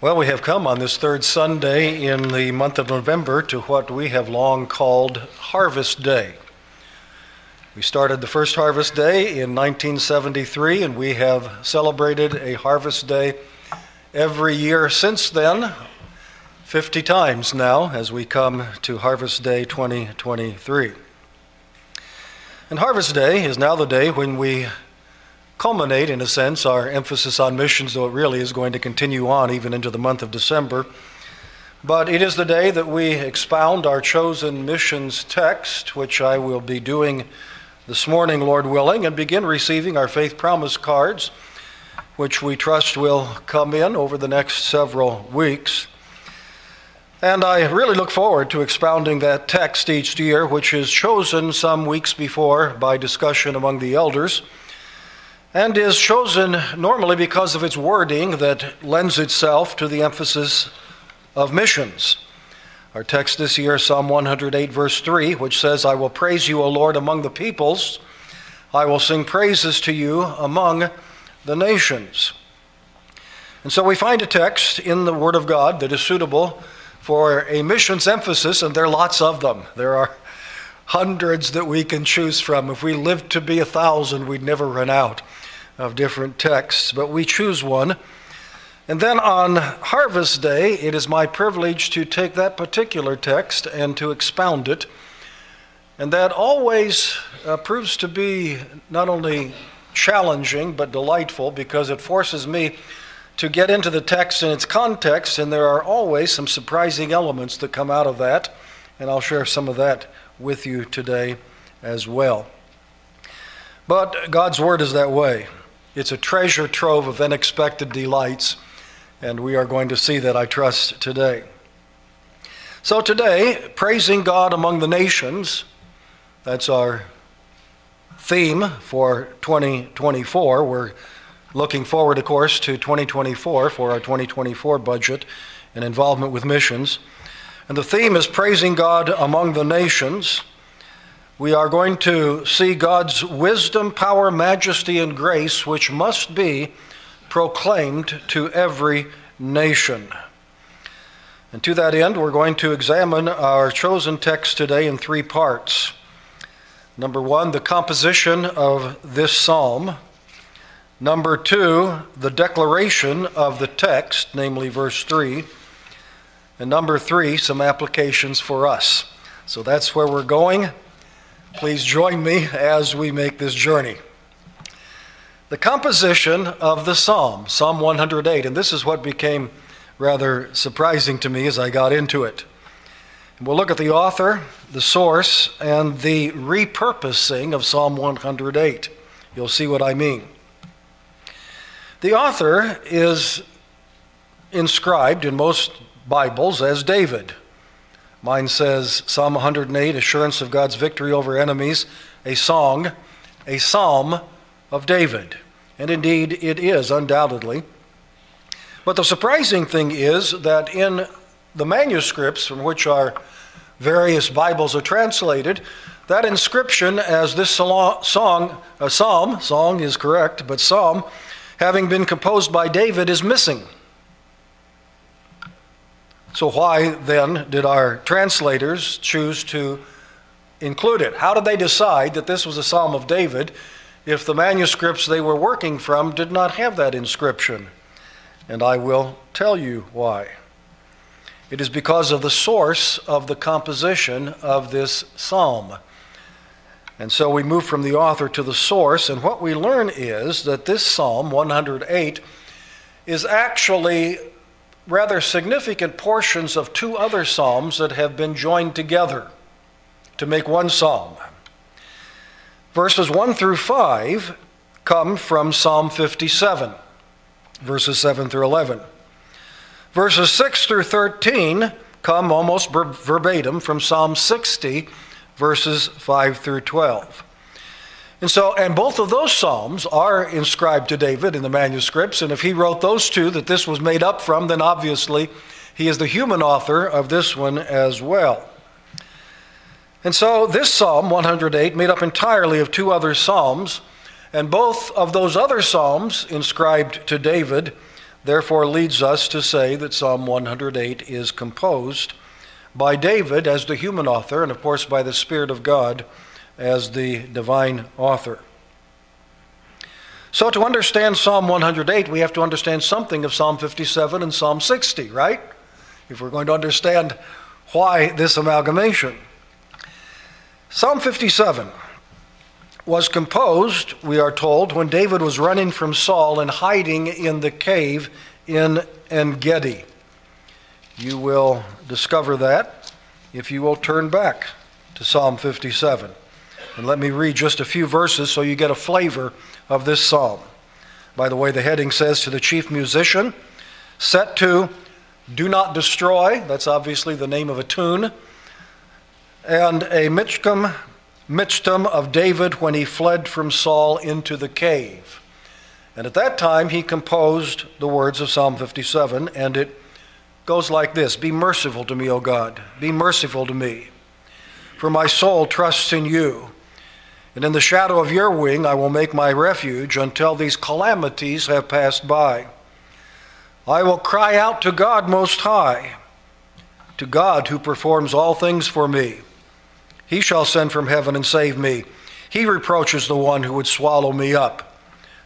Well, we have come on this third Sunday in the month of November to what we have long called Harvest Day. We started the first Harvest Day in 1973, and we have celebrated a Harvest Day every year since then, 50 times now, as we come to Harvest Day 2023. And Harvest Day is now the day when we culminate, in a sense, our emphasis on missions, though it really is going to continue on even into the month of December. But it is the day that we expound our chosen missions text, which I will be doing this morning, Lord willing, and begin receiving our faith promise cards, which we trust will come in over the next several weeks. And I really look forward to expounding that text each year, which is chosen some weeks before by discussion among the elders, and is chosen normally because of its wording that lends itself to the emphasis of missions. Our text this year, Psalm 108, verse 3, which says, I will praise you, O Lord, among the peoples. I will sing praises to you among the nations. And so we find a text in the Word of God that is suitable for a missions emphasis, and there are lots of them. There are hundreds that we can choose from. If we lived to be a thousand, we'd never run out of different texts, but we choose one. And then on Harvest Day, it is my privilege to take that particular text and to expound it. And that always uh, proves to be not only challenging but delightful because it forces me to get into the text and its context, and there are always some surprising elements that come out of that, and I'll share some of that with you today as well. But God's Word is that way. It's a treasure trove of unexpected delights, and we are going to see that, I trust, today. So, today, praising God among the nations, that's our theme for 2024. We're looking forward, of course, to 2024 for our 2024 budget and involvement with missions. And the theme is praising God among the nations. We are going to see God's wisdom, power, majesty, and grace, which must be proclaimed to every nation. And to that end, we're going to examine our chosen text today in three parts. Number one, the composition of this psalm. Number two, the declaration of the text, namely verse 3. And number three, some applications for us. So that's where we're going. Please join me as we make this journey. The composition of the psalm, Psalm 108, and this is what became rather surprising to me as I got into it. We'll look at the author, the source, and the repurposing of Psalm 108. You'll see what I mean. The author is inscribed in most Bibles as David. Mine says Psalm 108, assurance of God's victory over enemies, a song, a psalm of David. And indeed, it is, undoubtedly. But the surprising thing is that in the manuscripts from which our various Bibles are translated, that inscription as this song, a psalm, song is correct, but psalm, having been composed by David, is missing. So, why then did our translators choose to include it? How did they decide that this was a Psalm of David if the manuscripts they were working from did not have that inscription? And I will tell you why. It is because of the source of the composition of this psalm. And so we move from the author to the source, and what we learn is that this Psalm 108 is actually rather significant portions of two other Psalms that have been joined together to make one Psalm. Verses 1 through 5 come from Psalm 57, verses 7 through 11. Verses 6 through 13 come almost verbatim from Psalm 60 verses 5 through 12. And so, and both of those Psalms are inscribed to David in the manuscripts, and if he wrote those two that this was made up from, then obviously he is the human author of this one as well. And so, this Psalm 108 made up entirely of two other Psalms, and both of those other Psalms inscribed to David, therefore leads us to say that Psalm 108 is composed by David as the human author, and of course by the Spirit of God as the divine author. So, to understand Psalm 108, we have to understand something of Psalm 57 and Psalm 60, right? If we're going to understand why this amalgamation. Psalm 57 was composed, we are told, when David was running from Saul and hiding in the cave in En Gedi. You will discover that if you will turn back to Psalm 57. And let me read just a few verses so you get a flavor of this psalm. By the way, the heading says to the chief musician, set to Do Not Destroy, that's obviously the name of a tune, and a Michtam, Michtam of David when he fled from Saul into the cave. And at that time he composed the words of Psalm 57, and it goes like this Be merciful to me, O God, be merciful to me, for my soul trusts in you. And in the shadow of your wing I will make my refuge until these calamities have passed by. I will cry out to God Most High, to God who performs all things for me. He shall send from heaven and save me. He reproaches the one who would swallow me up.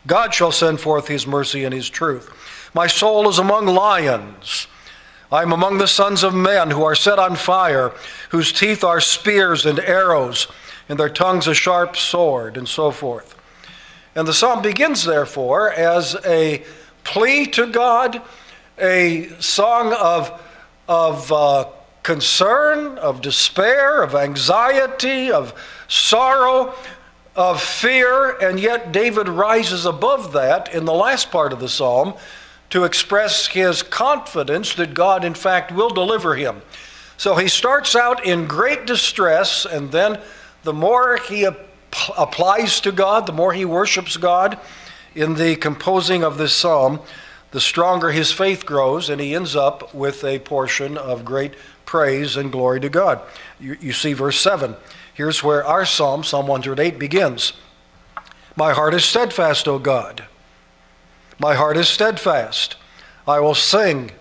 God shall send forth his mercy and his truth. My soul is among lions. I am among the sons of men who are set on fire, whose teeth are spears and arrows and their tongues a sharp sword, and so forth. And the psalm begins, therefore, as a plea to God, a song of, of uh, concern, of despair, of anxiety, of sorrow, of fear, and yet David rises above that in the last part of the psalm to express his confidence that God, in fact, will deliver him. So he starts out in great distress and then the more he ap- applies to God, the more he worships God in the composing of this psalm, the stronger his faith grows, and he ends up with a portion of great praise and glory to God. You, you see verse 7. Here's where our psalm, Psalm 108, begins My heart is steadfast, O God. My heart is steadfast. I will sing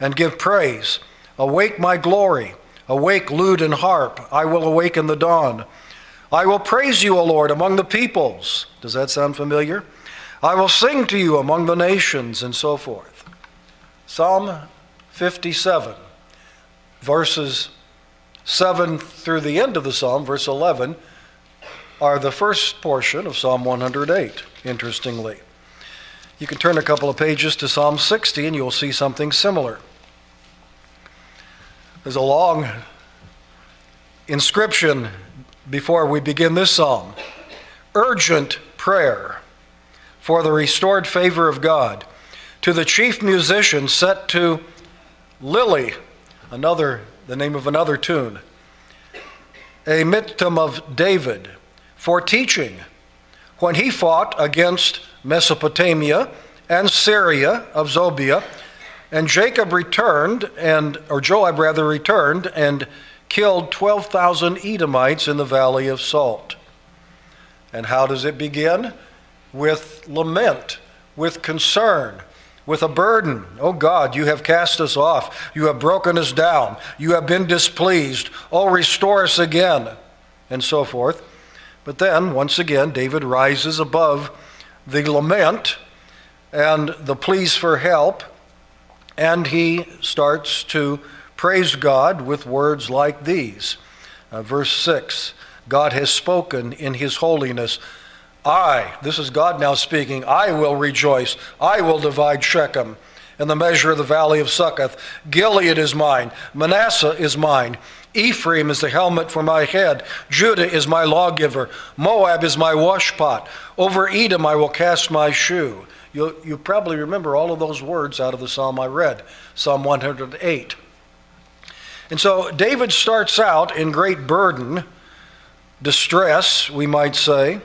and give praise. Awake my glory. Awake lute and harp. I will awaken the dawn. I will praise you, O Lord, among the peoples. Does that sound familiar? I will sing to you among the nations, and so forth. Psalm 57, verses 7 through the end of the psalm, verse 11, are the first portion of Psalm 108, interestingly. You can turn a couple of pages to Psalm 60 and you'll see something similar. There's a long inscription before we begin this psalm. Urgent prayer for the restored favor of God. To the chief musician set to Lily, another the name of another tune. A michtam of David for teaching when he fought against Mesopotamia and Syria of Zobah, and Jacob returned and or Joab rather returned and killed 12,000 Edomites in the Valley of Salt. And how does it begin? With lament, with concern, with a burden. Oh God, you have cast us off. You have broken us down. You have been displeased. Oh, restore us again. And so forth. But then, once again, David rises above the lament and the pleas for help, and he starts to praise God with words like these. Uh, verse 6 God has spoken in his holiness. I, this is God now speaking, I will rejoice. I will divide Shechem and the measure of the valley of Succoth. Gilead is mine. Manasseh is mine. Ephraim is the helmet for my head. Judah is my lawgiver. Moab is my washpot. Over Edom I will cast my shoe. you you probably remember all of those words out of the psalm I read, Psalm 108. And so David starts out in great burden, distress, we might say,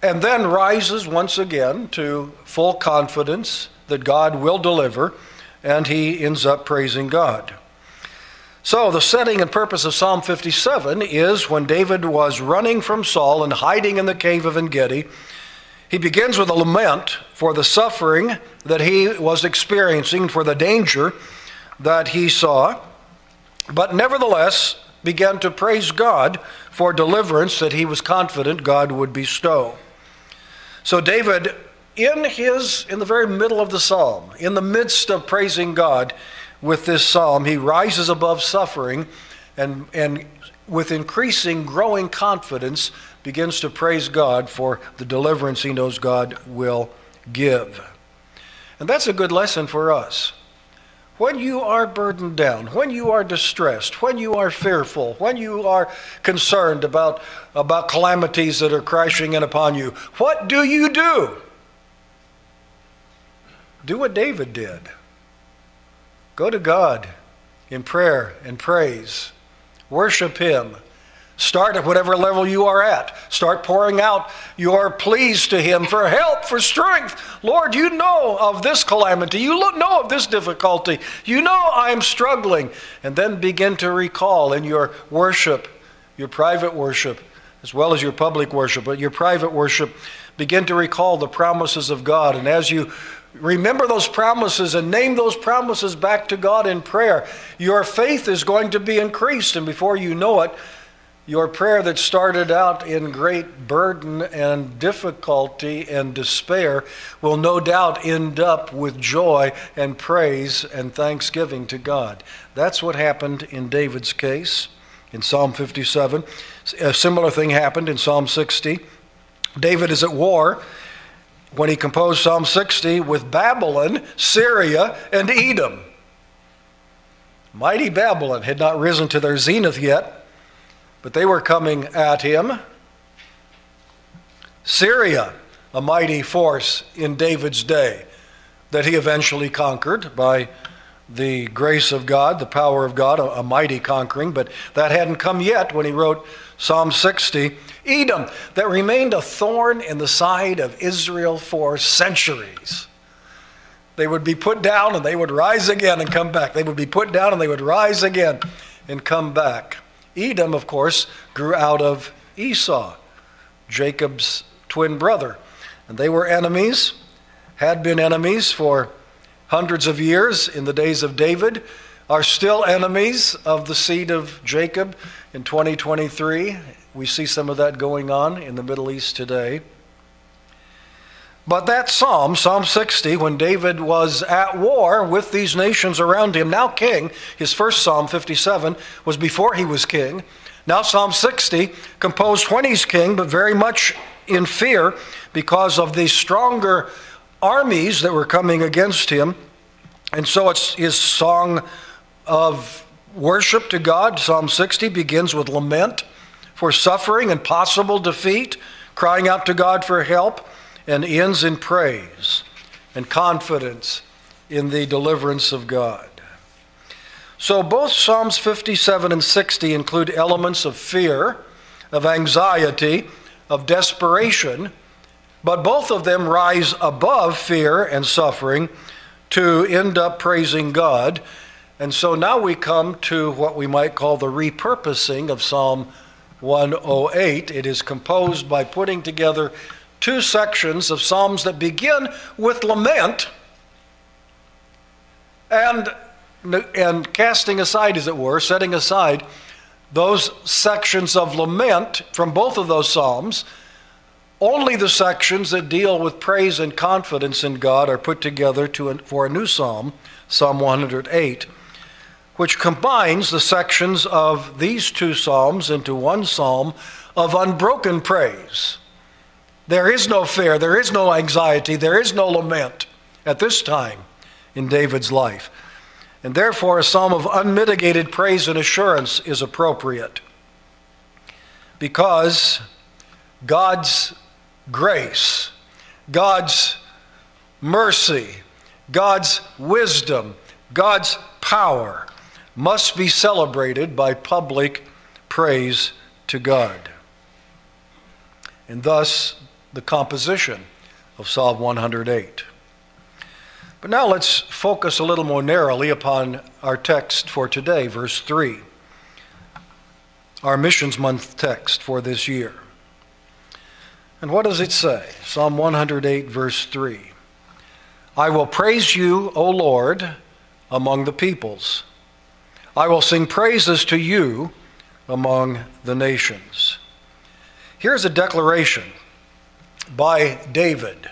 and then rises once again to full confidence that God will deliver, and he ends up praising God. So, the setting and purpose of Psalm 57 is when David was running from Saul and hiding in the cave of En Gedi, He begins with a lament for the suffering that he was experiencing, for the danger that he saw, but nevertheless began to praise God for deliverance that he was confident God would bestow. So David in his in the very middle of the psalm, in the midst of praising God with this psalm, he rises above suffering and and with increasing growing confidence begins to praise God for the deliverance he knows God will give. And that's a good lesson for us. When you are burdened down, when you are distressed, when you are fearful, when you are concerned about, about calamities that are crashing in upon you, what do you do? Do what David did. Go to God in prayer and praise. Worship Him. Start at whatever level you are at. Start pouring out your pleas to Him for help, for strength. Lord, you know of this calamity. You know of this difficulty. You know I'm struggling. And then begin to recall in your worship, your private worship, as well as your public worship, but your private worship, begin to recall the promises of God. And as you remember those promises and name those promises back to God in prayer, your faith is going to be increased. And before you know it, your prayer that started out in great burden and difficulty and despair will no doubt end up with joy and praise and thanksgiving to God. That's what happened in David's case in Psalm 57. A similar thing happened in Psalm 60. David is at war when he composed Psalm 60 with Babylon, Syria, and Edom. Mighty Babylon had not risen to their zenith yet but they were coming at him. Syria, a mighty force in David's day that he eventually conquered by the grace of God, the power of God, a, a, mighty conquering, but that hadn't come yet when he wrote Psalm 60. Edom, that remained a thorn in the side of Israel for centuries. They would be put down and they would rise again and come back. They would be put down and they would rise again and come back. Edom, of course, grew out of Esau, Jacob's twin brother. And they were enemies, had been enemies for hundreds of years in the days of David, are still enemies of the seed of Jacob in 2023. We see some of that going on in the Middle East today. But that psalm, Psalm 60, when David was at war with these nations around him, now king, his first Psalm 57 was before he was king. Now, Psalm 60, composed when he's king, but very much in fear because of the stronger armies that were coming against him. And so it's his song of worship to God. Psalm 60 begins with lament for suffering and possible defeat, crying out to God for help and ends in praise and confidence in the deliverance of God. So both Psalms 57 and 60 include elements of fear, of anxiety, of desperation, but both of them rise above fear and suffering to end up praising God. And so now we come to what we might call the repurposing of Psalm 108. It is composed by putting together two sections of Psalms that begin with lament and, and casting aside, as it were, setting aside those sections of lament from both of those Psalms. Only the sections that deal with praise and confidence in God are put together to, for a new psalm, Psalm 108, which combines the sections of these two psalms into one psalm of unbroken praise. There is no fear, there is no anxiety, there is no lament at this time in David's life. And therefore, a psalm of unmitigated praise and assurance is appropriate because God's grace, God's mercy, God's wisdom, God's power must be celebrated by public praise to God. And thus, the composition of Psalm 108. But now let's focus a little more narrowly upon our text for today, verse 3, our Missions Month text for this year. And what does it say? Psalm 108, verse 3. I will praise you, O Lord, among the peoples. I will sing praises to you among the nations. Here's a declaration by David.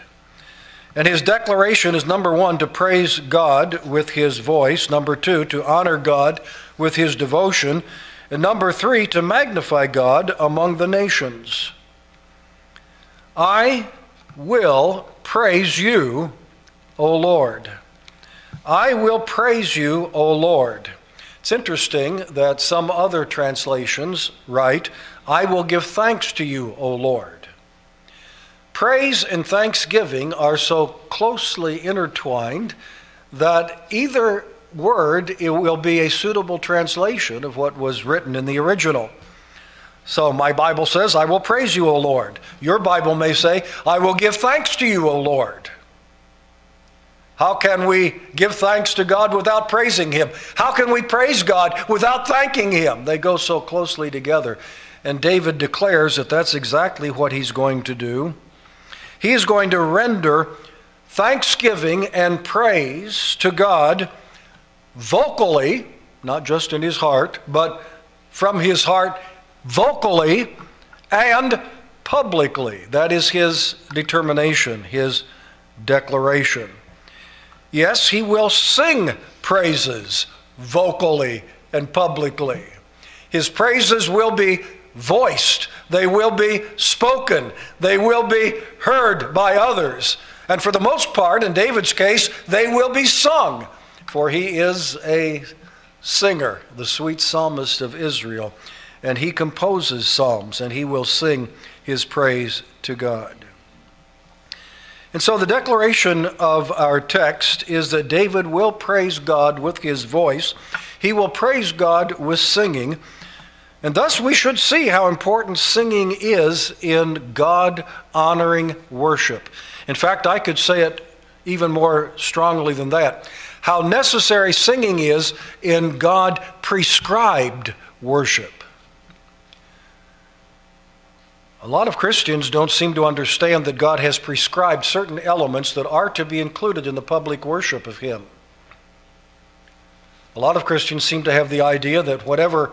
And his declaration is number one, to praise God with his voice. Number two, to honor God with his devotion. And number three, to magnify God among the nations. I will praise you, O Lord. I will praise you, O Lord. It's interesting that some other translations write, I will give thanks to you, O Lord. Praise and thanksgiving are so closely intertwined that either word it will be a suitable translation of what was written in the original. So my Bible says, I will praise you, O Lord. Your Bible may say, I will give thanks to you, O Lord. How can we give thanks to God without praising Him? How can we praise God without thanking Him? They go so closely together. And David declares that that's exactly what he's going to do. He is going to render thanksgiving and praise to God vocally, not just in his heart, but from his heart vocally and publicly. That is his determination, his declaration. Yes, he will sing praises vocally and publicly. His praises will be voiced, they will be spoken, they will be heard by others. And for the most part, in David's case, they will be sung, for he is a singer, the sweet psalmist of Israel and he composes psalms and he will sing his praise to God. And so the declaration of our text is that David will praise God with his voice. He will praise God with singing. And thus we should see how important singing is in God honoring worship. In fact, I could say it even more strongly than that. How necessary singing is in God prescribed worship. A lot of Christians don't seem to understand that God has prescribed certain elements that are to be included in the public worship of Him. A lot of Christians seem to have the idea that whatever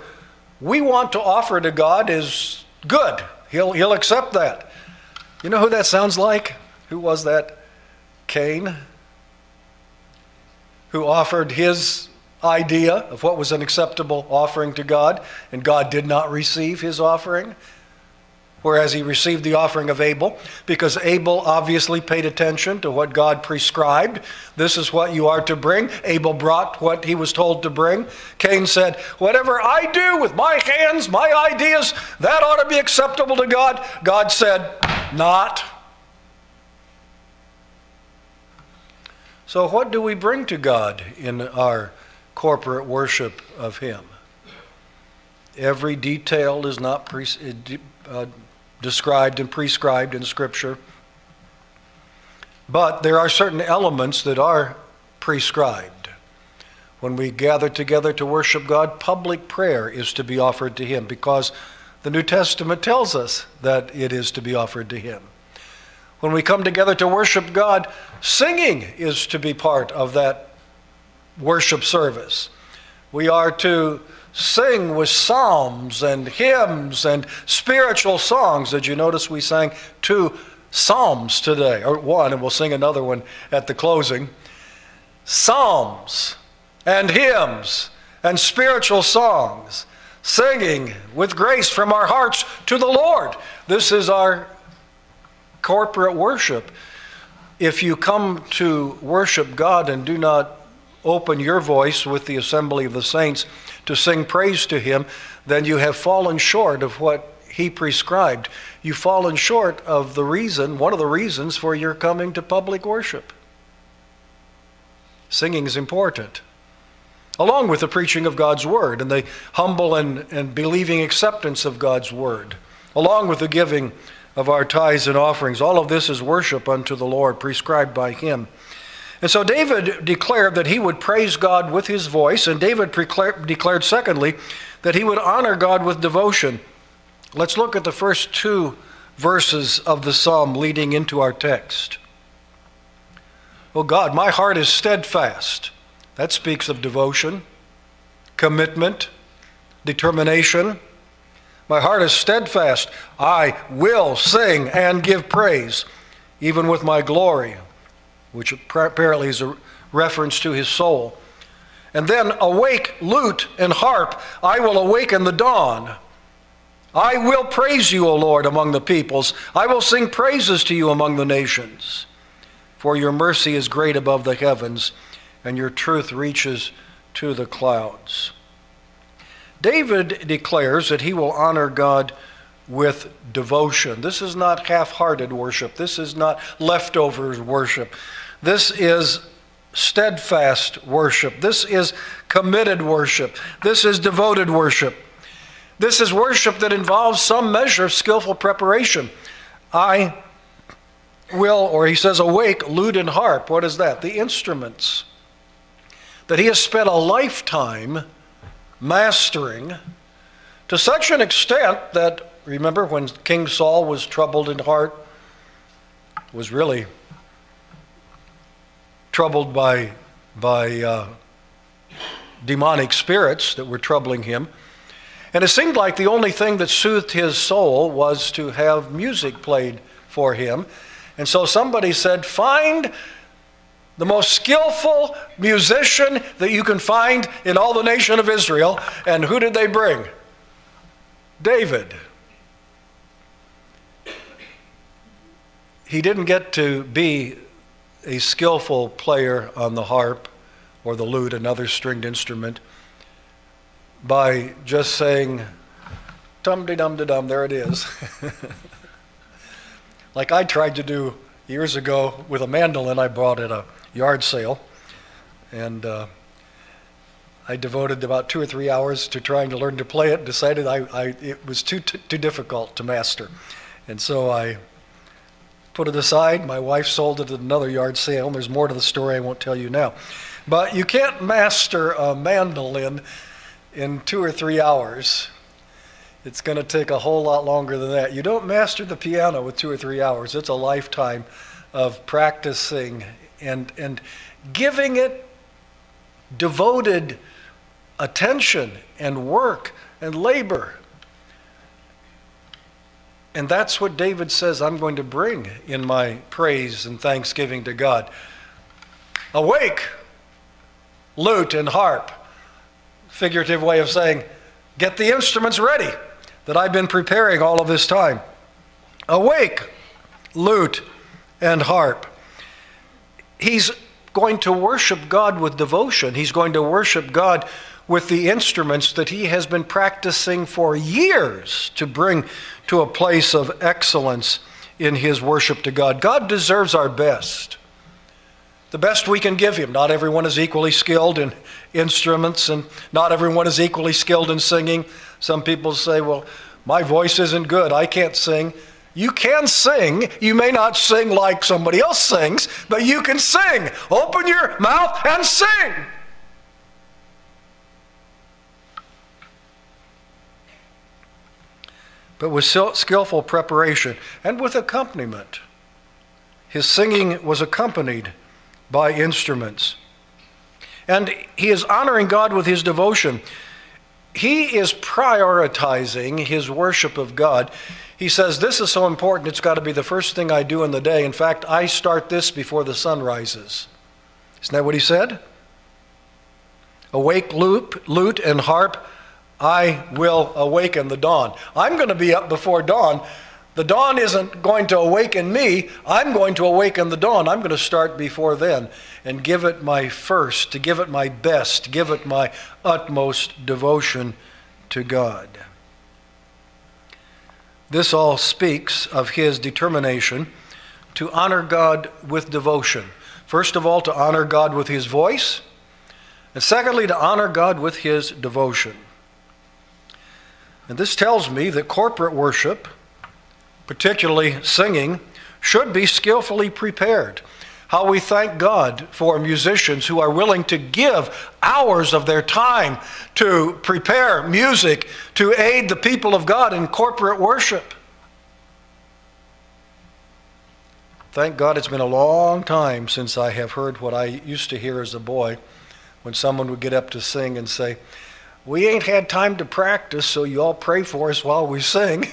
we want to offer to God is good. He'll, he'll accept that. You know who that sounds like? Who was that? Cain, who offered his idea of what was an acceptable offering to God, and God did not receive his offering whereas he received the offering of Abel, because Abel obviously paid attention to what God prescribed. This is what you are to bring. Abel brought what he was told to bring. Cain said, Whatever I do with my hands, my ideas, that ought to be acceptable to God. God said, Not. So, what do we bring to God in our corporate worship of Him? Every detail is not pre- uh, described and prescribed in Scripture. But there are certain elements that are prescribed. When we gather together to worship God, public prayer is to be offered to Him because the New Testament tells us that it is to be offered to Him. When we come together to worship God, singing is to be part of that worship service. We are to sing with psalms and hymns and spiritual songs. Did you notice we sang two psalms today, or one, and we'll sing another one at the closing? Psalms and hymns and spiritual songs, singing with grace from our hearts to the Lord. This is our corporate worship. If you come to worship God and do not open your voice with the assembly of the saints, to sing praise to Him, then you have fallen short of what He prescribed. You've fallen short of the reason, one of the reasons for your coming to public worship. Singing is important, along with the preaching of God's Word and the humble and, and believing acceptance of God's Word, along with the giving of our tithes and offerings. All of this is worship unto the Lord, prescribed by Him. And so David declared that he would praise God with his voice, and David declared, secondly, that he would honor God with devotion. Let's look at the first two verses of the psalm leading into our text. Oh God, my heart is steadfast. That speaks of devotion, commitment, determination. My heart is steadfast. I will sing and give praise, even with my glory, which apparently is a reference to his soul. And then, awake, lute, and harp. I will awaken the dawn. I will praise you, O Lord, among the peoples. I will sing praises to you among the nations. For your mercy is great above the heavens, and your truth reaches to the clouds. David declares that he will honor God with devotion. This is not half hearted worship, this is not leftovers worship. This is steadfast worship. This is committed worship. This is devoted worship. This is worship that involves some measure of skillful preparation. I will, or he says, awake, lute, and harp. What is that? The instruments that he has spent a lifetime mastering to such an extent that, remember, when King Saul was troubled in heart, was really troubled by, by uh, demonic spirits that were troubling him. And it seemed like the only thing that soothed his soul was to have music played for him. And so somebody said, Find the most skillful musician that you can find in all the nation of Israel. And who did they bring? David. He didn't get to be a skillful player on the harp or the lute, another stringed instrument, by just saying, dum de dum de dum, there it is. like I tried to do years ago with a mandolin I bought at a yard sale. And uh, I devoted about two or three hours to trying to learn to play it, decided I, I it was too, too, too difficult to master. And so I put it aside. My wife sold it at another yard sale, and there's more to the story I won't tell you now. But you can't master a mandolin in two or three hours. It's going to take a whole lot longer than that. You don't master the piano with two or three hours. It's a lifetime of practicing and, and giving it devoted attention and work and labor. And that's what David says I'm going to bring in my praise and thanksgiving to God. Awake, lute and harp. Figurative way of saying, get the instruments ready that I've been preparing all of this time. Awake, lute and harp he's going to worship God with devotion. He's going to worship God with the instruments that he has been practicing for years to bring to a place of excellence in his worship to God. God deserves our best. The best we can give him. Not everyone is equally skilled in instruments, and not everyone is equally skilled in singing. Some people say, Well, my voice isn't good. I can't sing. You can sing. You may not sing like somebody else sings, but you can sing. Open your mouth and sing. But with skillful preparation and with accompaniment. His singing was accompanied by instruments. And he is honoring God with his devotion. He is prioritizing his worship of God. He says, This is so important, it's got to be the first thing I do in the day. In fact, I start this before the sun rises. Isn't that what he said? Awake, lute, lute and harp, I will awaken the dawn. I'm going to be up before dawn. The dawn isn't going to awaken me. I'm going to awaken the dawn. I'm going to start before then and give it my first, to give it my best, give it my utmost devotion to God. This all speaks of his determination to honor God with devotion. First of all, to honor God with his voice, and secondly, to honor God with his devotion. And this tells me that corporate worship, particularly singing, should be skillfully prepared how we thank God for musicians who are willing to give hours of their time to prepare music to aid the people of God in corporate worship. Thank God it's been a long time since I have heard what I used to hear as a boy when someone would get up to sing and say, We ain't had time to practice, so you all pray for us while we sing.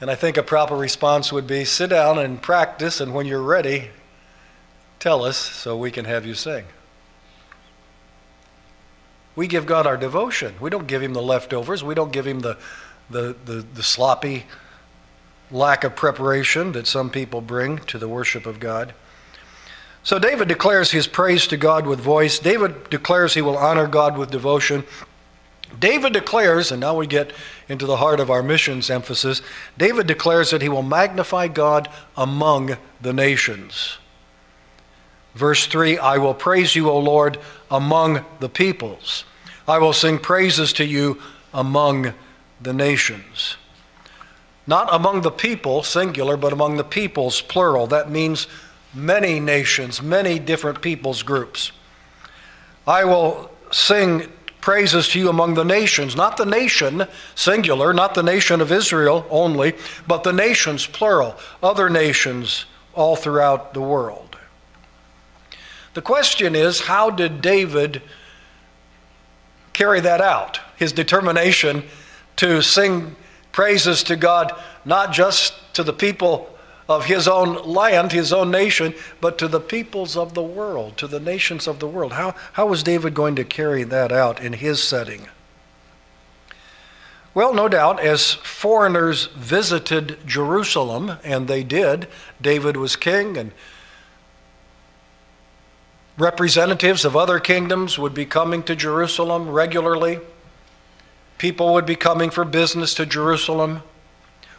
and I think a proper response would be sit down and practice, and when you're ready, tell us so we can have you sing. We give God our devotion. We don't give Him the leftovers. We don't give Him the, the, the, the sloppy lack of preparation that some people bring to the worship of God. So David declares his praise to God with voice. David declares he will honor God with devotion. David declares, and now we get into the heart of our missions emphasis, David declares that he will magnify God among the nations. Verse 3 I will praise you, O Lord, among the peoples. I will sing praises to you among the nations. Not among the people, singular, but among the peoples, plural. That means many nations, many different peoples groups. I will sing praises to you among the nations, not the nation, singular, not the nation of Israel only, but the nations, plural, other nations all throughout the world. The question is how did David carry that out? His determination to sing praises to God, not just to the people of his own land, his own nation, but to the peoples of the world, to the nations of the world. How, how was David going to carry that out in his setting? Well, no doubt, as foreigners visited Jerusalem, and they did, David was king, and representatives of other kingdoms would be coming to Jerusalem regularly. People would be coming for business to Jerusalem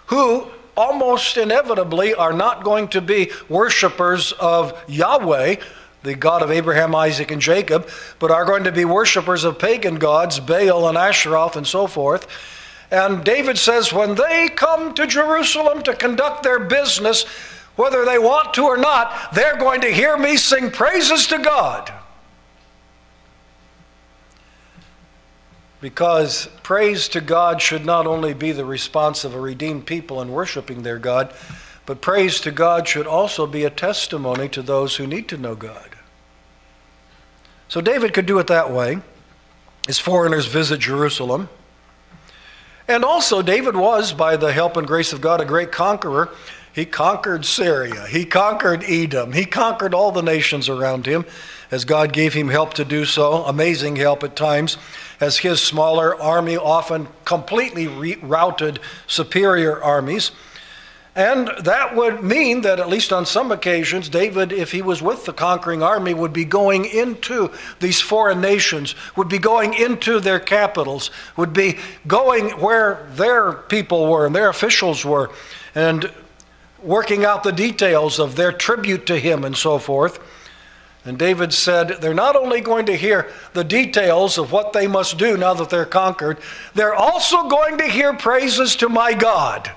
who almost inevitably are not going to be worshipers of Yahweh, the God of Abraham, Isaac, and Jacob, but are going to be worshipers of pagan gods, Baal and Asheroth, and so forth. And David says, when they come to Jerusalem to conduct their business, whether they want to or not, they're going to hear me sing praises to God. Because praise to God should not only be the response of a redeemed people in worshiping their God, but praise to God should also be a testimony to those who need to know God. So David could do it that way as foreigners visit Jerusalem. And also, David was, by the help and grace of God, a great conqueror. He conquered Syria, he conquered Edom, he conquered all the nations around him as God gave him help to do so, amazing help at times as his smaller army often completely routed superior armies. And that would mean that, at least on some occasions, David, if he was with the conquering army, would be going into these foreign nations, would be going into their capitals, would be going where their people were and their officials were, and working out the details of their tribute to him and so forth. And David said, They're not only going to hear the details of what they must do now that they're conquered, they're also going to hear praises to my God.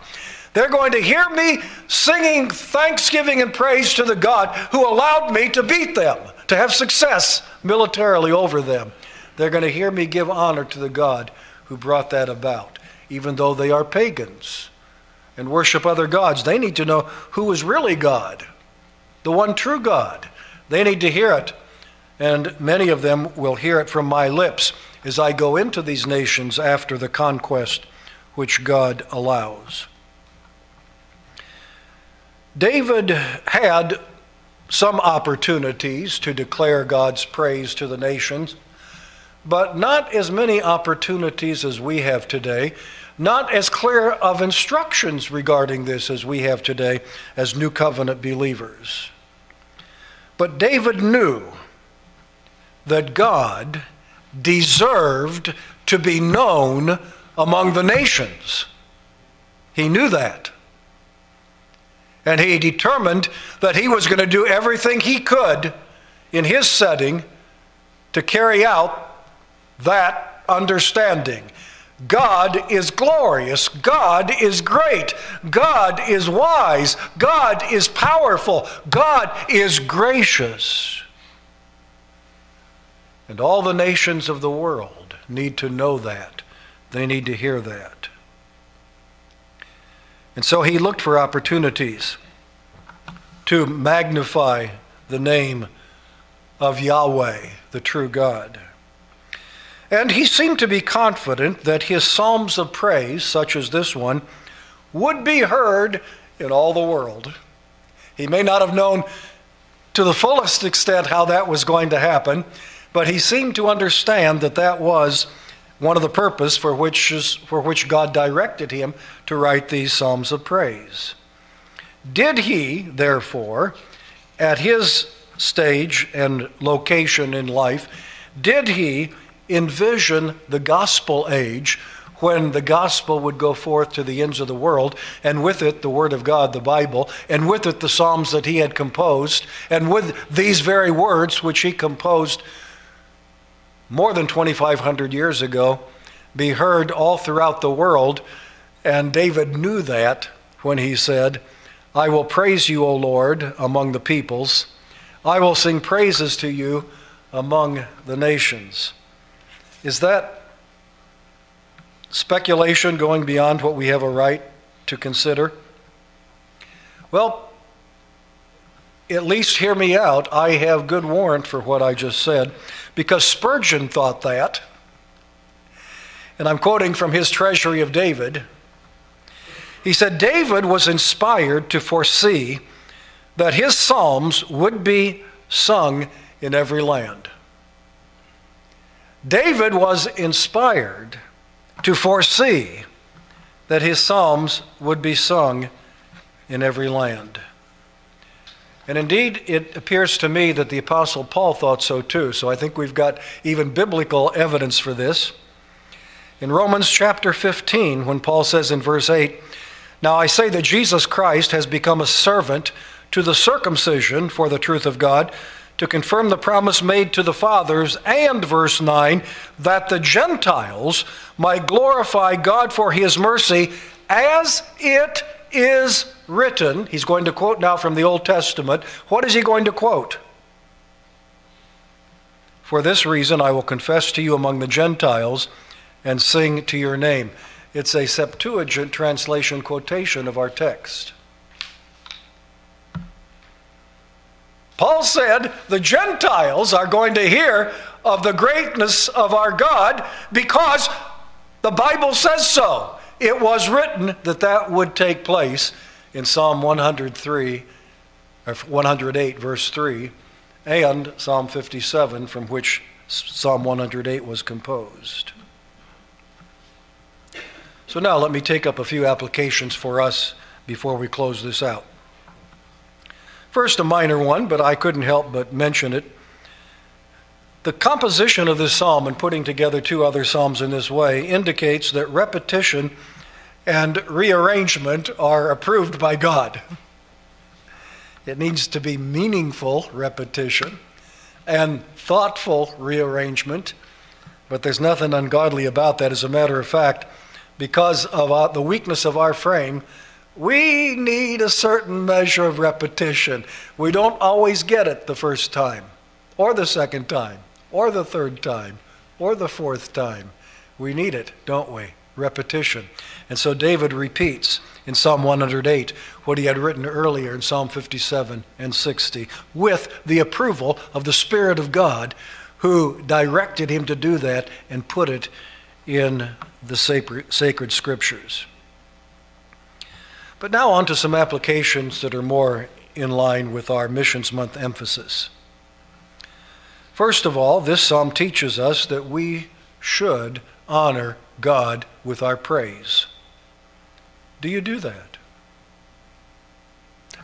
They're going to hear me singing thanksgiving and praise to the God who allowed me to beat them, to have success militarily over them. They're going to hear me give honor to the God who brought that about, even though they are pagans and worship other gods. They need to know who is really God, the one true God. They need to hear it, and many of them will hear it from my lips as I go into these nations after the conquest which God allows. David had some opportunities to declare God's praise to the nations, but not as many opportunities as we have today, not as clear of instructions regarding this as we have today as New Covenant believers. But David knew that God deserved to be known among the nations. He knew that. And he determined that he was going to do everything he could in his setting to carry out that understanding. God is glorious. God is great. God is wise. God is powerful. God is gracious. And all the nations of the world need to know that. They need to hear that. And so he looked for opportunities to magnify the name of Yahweh, the true God. And he seemed to be confident that his psalms of praise, such as this one, would be heard in all the world. He may not have known to the fullest extent how that was going to happen, but he seemed to understand that that was one of the purpose for which, is, for which God directed him to write these psalms of praise. Did he, therefore, at his stage and location in life, did he envision the gospel age when the gospel would go forth to the ends of the world, and with it the Word of God, the Bible, and with it the Psalms that he had composed, and with these very words which he composed more than 2,500 years ago, be heard all throughout the world. And David knew that when he said, I will praise you, O Lord, among the peoples. I will sing praises to you among the nations. Is that speculation going beyond what we have a right to consider? Well, at least hear me out. I have good warrant for what I just said because Spurgeon thought that. And I'm quoting from his Treasury of David. He said, David was inspired to foresee that his psalms would be sung in every land. David was inspired to foresee that his psalms would be sung in every land. And indeed, it appears to me that the Apostle Paul thought so too. So I think we've got even biblical evidence for this. In Romans chapter 15, when Paul says in verse 8, Now I say that Jesus Christ has become a servant to the circumcision for the truth of God to confirm the promise made to the fathers, and verse 9, that the Gentiles might glorify God for his mercy, as it is written. He's going to quote now from the Old Testament. What is he going to quote? For this reason I will confess to you among the Gentiles and sing to your name. It's a Septuagint translation quotation of our text. Paul said the Gentiles are going to hear of the greatness of our God because the Bible says so. It was written that that would take place in Psalm 103, or 108, verse 3, and Psalm 57, from which Psalm 108 was composed. So now let me take up a few applications for us before we close this out. First, a minor one, but I couldn't help but mention it. The composition of this psalm and putting together two other psalms in this way indicates that repetition and rearrangement are approved by God. It needs to be meaningful repetition and thoughtful rearrangement, but there's nothing ungodly about that. As a matter of fact, because of uh, the weakness of our frame, we need a certain measure of repetition. We don't always get it the first time, or the second time, or the third time, or the fourth time. We need it, don't we? Repetition. And so David repeats in Psalm 108 what he had written earlier in Psalm 57 and 60 with the approval of the Spirit of God who directed him to do that and put it in the sacred, scriptures. But now on to some applications that are more in line with our Missions Month emphasis. First of all, this psalm teaches us that we should honor God with our praise. Do you do that?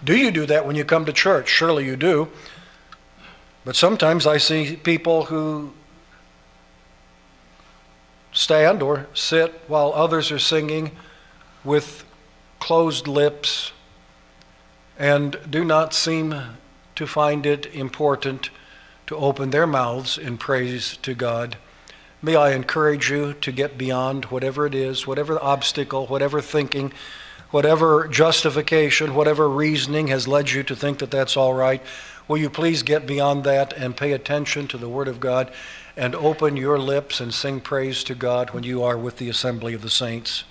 Do you do that when you come to church? Surely you do. But sometimes I see people who stand or sit while others are singing with closed lips and do not seem to find it important to open their mouths in praise to God. May I encourage you to get beyond whatever it is, whatever obstacle, whatever thinking, whatever justification, whatever reasoning has led you to think that that's all right. Will you please get beyond that and pay attention to the Word of God and open your lips and sing praise to God when you are with the assembly of the saints?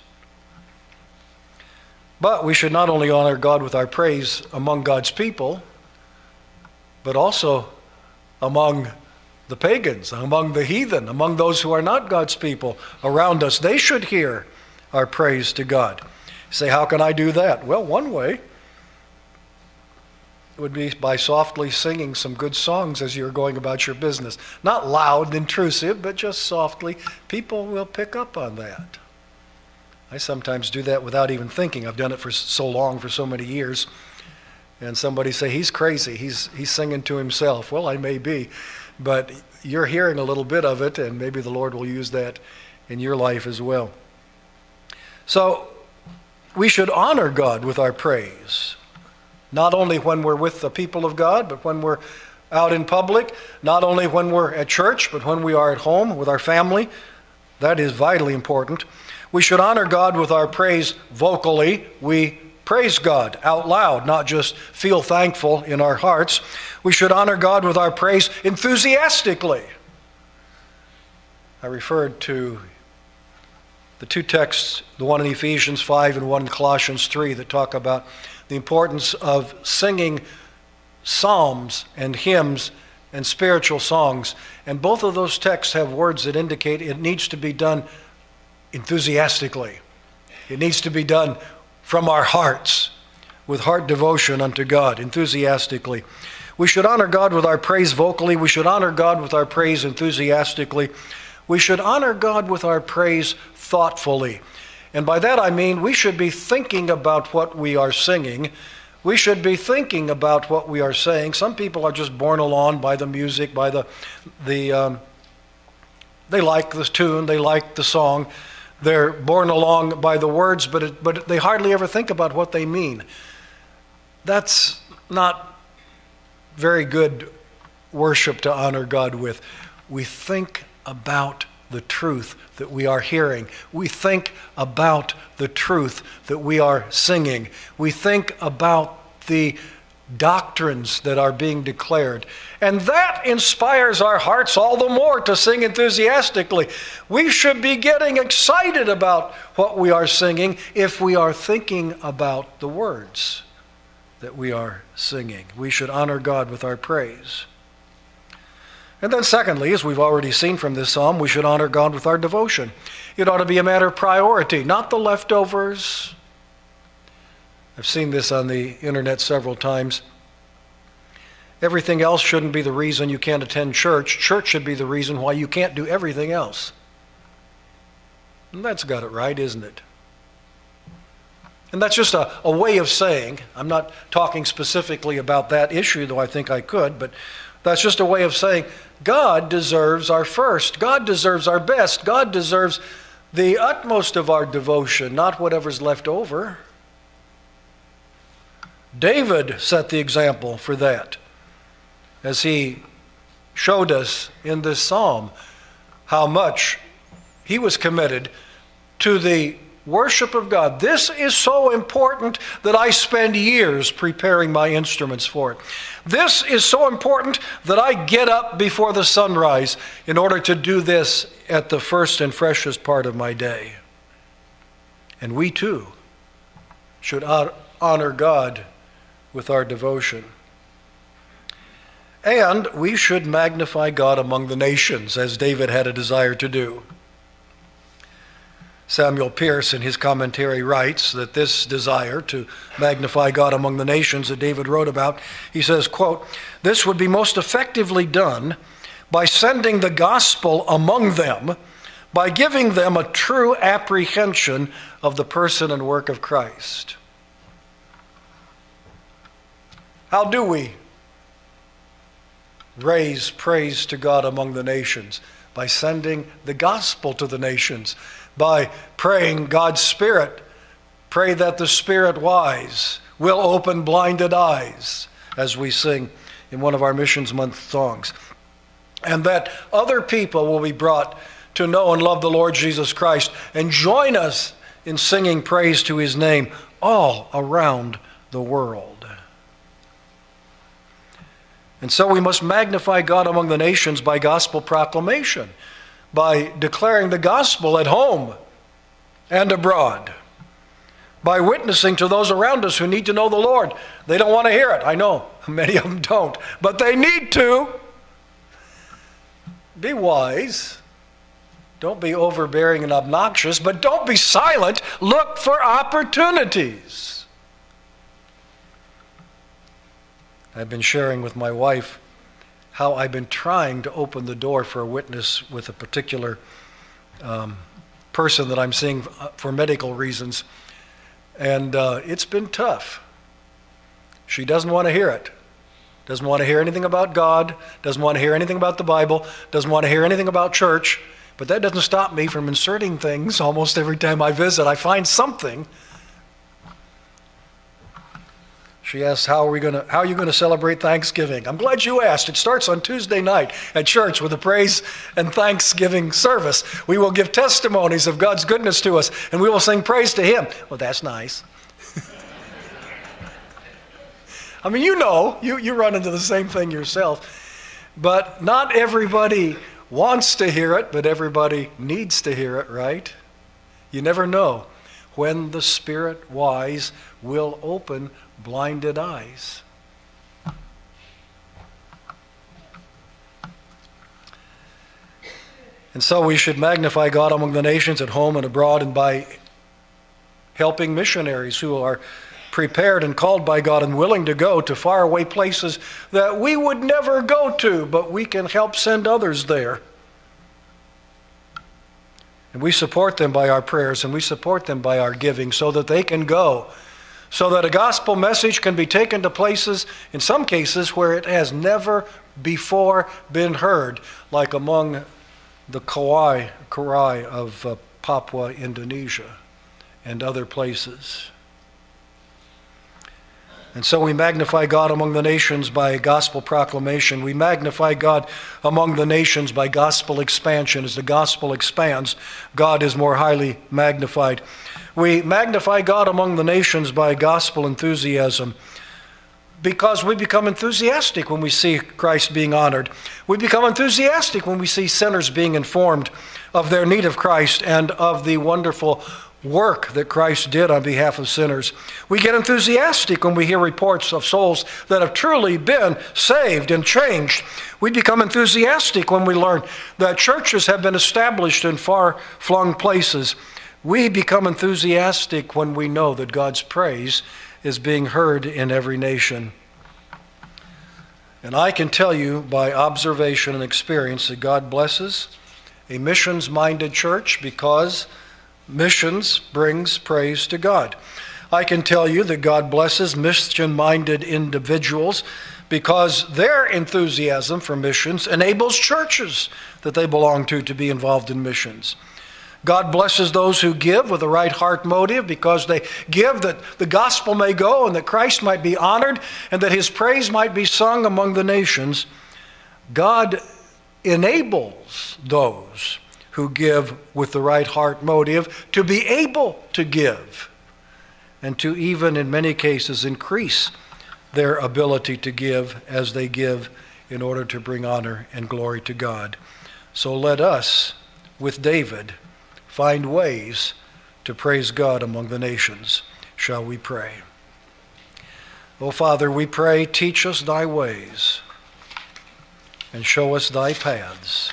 But we should not only honor God with our praise among God's people, but also among the pagans, among the heathen, among those who are not God's people around us. They should hear our praise to God. Say, how can I do that? Well, one way would be by softly singing some good songs as you're going about your business. Not loud and intrusive, but just softly. People will pick up on that. I sometimes do that without even thinking. I've done it for so long, for so many years. And somebody say, he's crazy. He's, he's singing to himself. Well, I may be. But you're hearing a little bit of it, and maybe the Lord will use that in your life as well. So we should honor God with our praise, not only when we're with the people of God, but when we're out in public, not only when we're at church, but when we are at home with our family. That is vitally important. We should honor God with our praise vocally. We praise God out loud, not just feel thankful in our hearts. We should honor God with our praise enthusiastically. I referred to the two texts, the one in Ephesians 5 and one in Colossians 3, that talk about the importance of singing psalms and hymns and spiritual songs. And both of those texts have words that indicate it needs to be done enthusiastically. It needs to be done from our hearts with heart devotion unto God, enthusiastically. We should honor God with our praise vocally. We should honor God with our praise enthusiastically. We should honor God with our praise thoughtfully. And by that I mean we should be thinking about what we are singing. We should be thinking about what we are saying. Some people are just borne along by the music, by the, the um, they like the tune, they like the song. They're borne along by the words, but, it, but they hardly ever think about what they mean. That's not very good worship to honor God with. We think about the truth that we are hearing. We think about the truth that we are singing. We think about the doctrines that are being declared. And that inspires our hearts all the more to sing enthusiastically. We should be getting excited about what we are singing if we are thinking about the words that we are singing. We should honor God with our praise. And then, secondly, as we've already seen from this psalm, we should honor God with our devotion. It ought to be a matter of priority, not the leftovers, I've seen this on the internet several times. Everything else shouldn't be the reason you can't attend church. Church should be the reason why you can't do everything else. And that's got it right, isn't it? And that's just a, a way of saying, I'm not talking specifically about that issue, though I think I could, but that's just a way of saying God deserves our first. God deserves our best. God deserves the utmost of our devotion, not whatever's left over. David set the example for that as he showed us in this psalm how much he was committed to the worship of God. This is so important that I spend years preparing my instruments for it. This is so important that I get up before the sunrise in order to do this at the first and freshest part of my day. And we too should honor God with our devotion. And we should magnify God among the nations, as David had a desire to do. Samuel Pierce, in his commentary, writes that this desire to magnify God among the nations that David wrote about, he says, quote, This would be most effectively done by sending the gospel among them, by giving them a true apprehension of the person and work of Christ. How do we raise praise to God among the nations? By sending the gospel to the nations, by praying God's Spirit. Pray that the Spirit wise will open blinded eyes, as we sing in one of our Missions Month songs. And that other people will be brought to know and love the Lord Jesus Christ and join us in singing praise to his name all around the world. And so we must magnify God among the nations by gospel proclamation, by declaring the gospel at home and abroad. by witnessing to those around us who need to know the Lord. They don't want to hear it. I know many of them don't, but they need to. Be wise. Don't be overbearing and obnoxious, but don't be silent. Look for opportunities. I've been sharing with my wife how I've been trying to open the door for a witness with a particular um, person that I'm seeing uh, for medical reasons. And uh, it's been tough. She doesn't want to hear it. Doesn't want to hear anything about God, doesn't want to hear anything about the Bible, doesn't want to hear anything about church. But that doesn't stop me from inserting things almost every time I visit. I find something. She asked, "How are we to? How are you going to celebrate Thanksgiving?" I'm glad you asked. It starts on Tuesday night at church with a praise and thanksgiving service. We will give testimonies of God's goodness to us, and we will sing praise to Him. Well, that's nice. I mean, you know, you, you run into the same thing yourself. But not everybody wants to hear it, but everybody needs to hear it, right? You never know when the Spirit wise will open blinded eyes. And so we should magnify God among the nations at home and abroad and by helping missionaries who are prepared and called by God and willing to go to faraway places that we would never go to, but we can help send others there. And we support them by our prayers and we support them by our giving so that they can go, so that a gospel message can be taken to places, in some cases, where it has never before been heard, like among the Kauai, Kauai of uh, Papua, Indonesia, and other places. And so we magnify God among the nations by gospel proclamation. We magnify God among the nations by gospel expansion. As the gospel expands, God is more highly magnified. We magnify God among the nations by gospel enthusiasm because we become enthusiastic when we see Christ being honored. We become enthusiastic when we see sinners being informed of their need of Christ and of the wonderful work that Christ did on behalf of sinners. We get enthusiastic when we hear reports of souls that have truly been saved and changed. We become enthusiastic when we learn that churches have been established in far flung places. We become enthusiastic when we know that God's praise is being heard in every nation. And I can tell you by observation and experience that God blesses a missions minded church because Missions brings praise to God. I can tell you that God blesses mission minded individuals because their enthusiasm for missions enables churches that they belong to to be involved in missions. God blesses those who give with a right heart motive because they give that the gospel may go and that Christ might be honored and that his praise might be sung among the nations. God enables those who give with the right heart motive to be able to give and to even, in many cases, increase their ability to give as they give in order to bring honor and glory to God. So let us, with David, find ways to praise God among the nations. Shall we pray? O oh, Father, we pray, teach us thy ways and show us thy paths.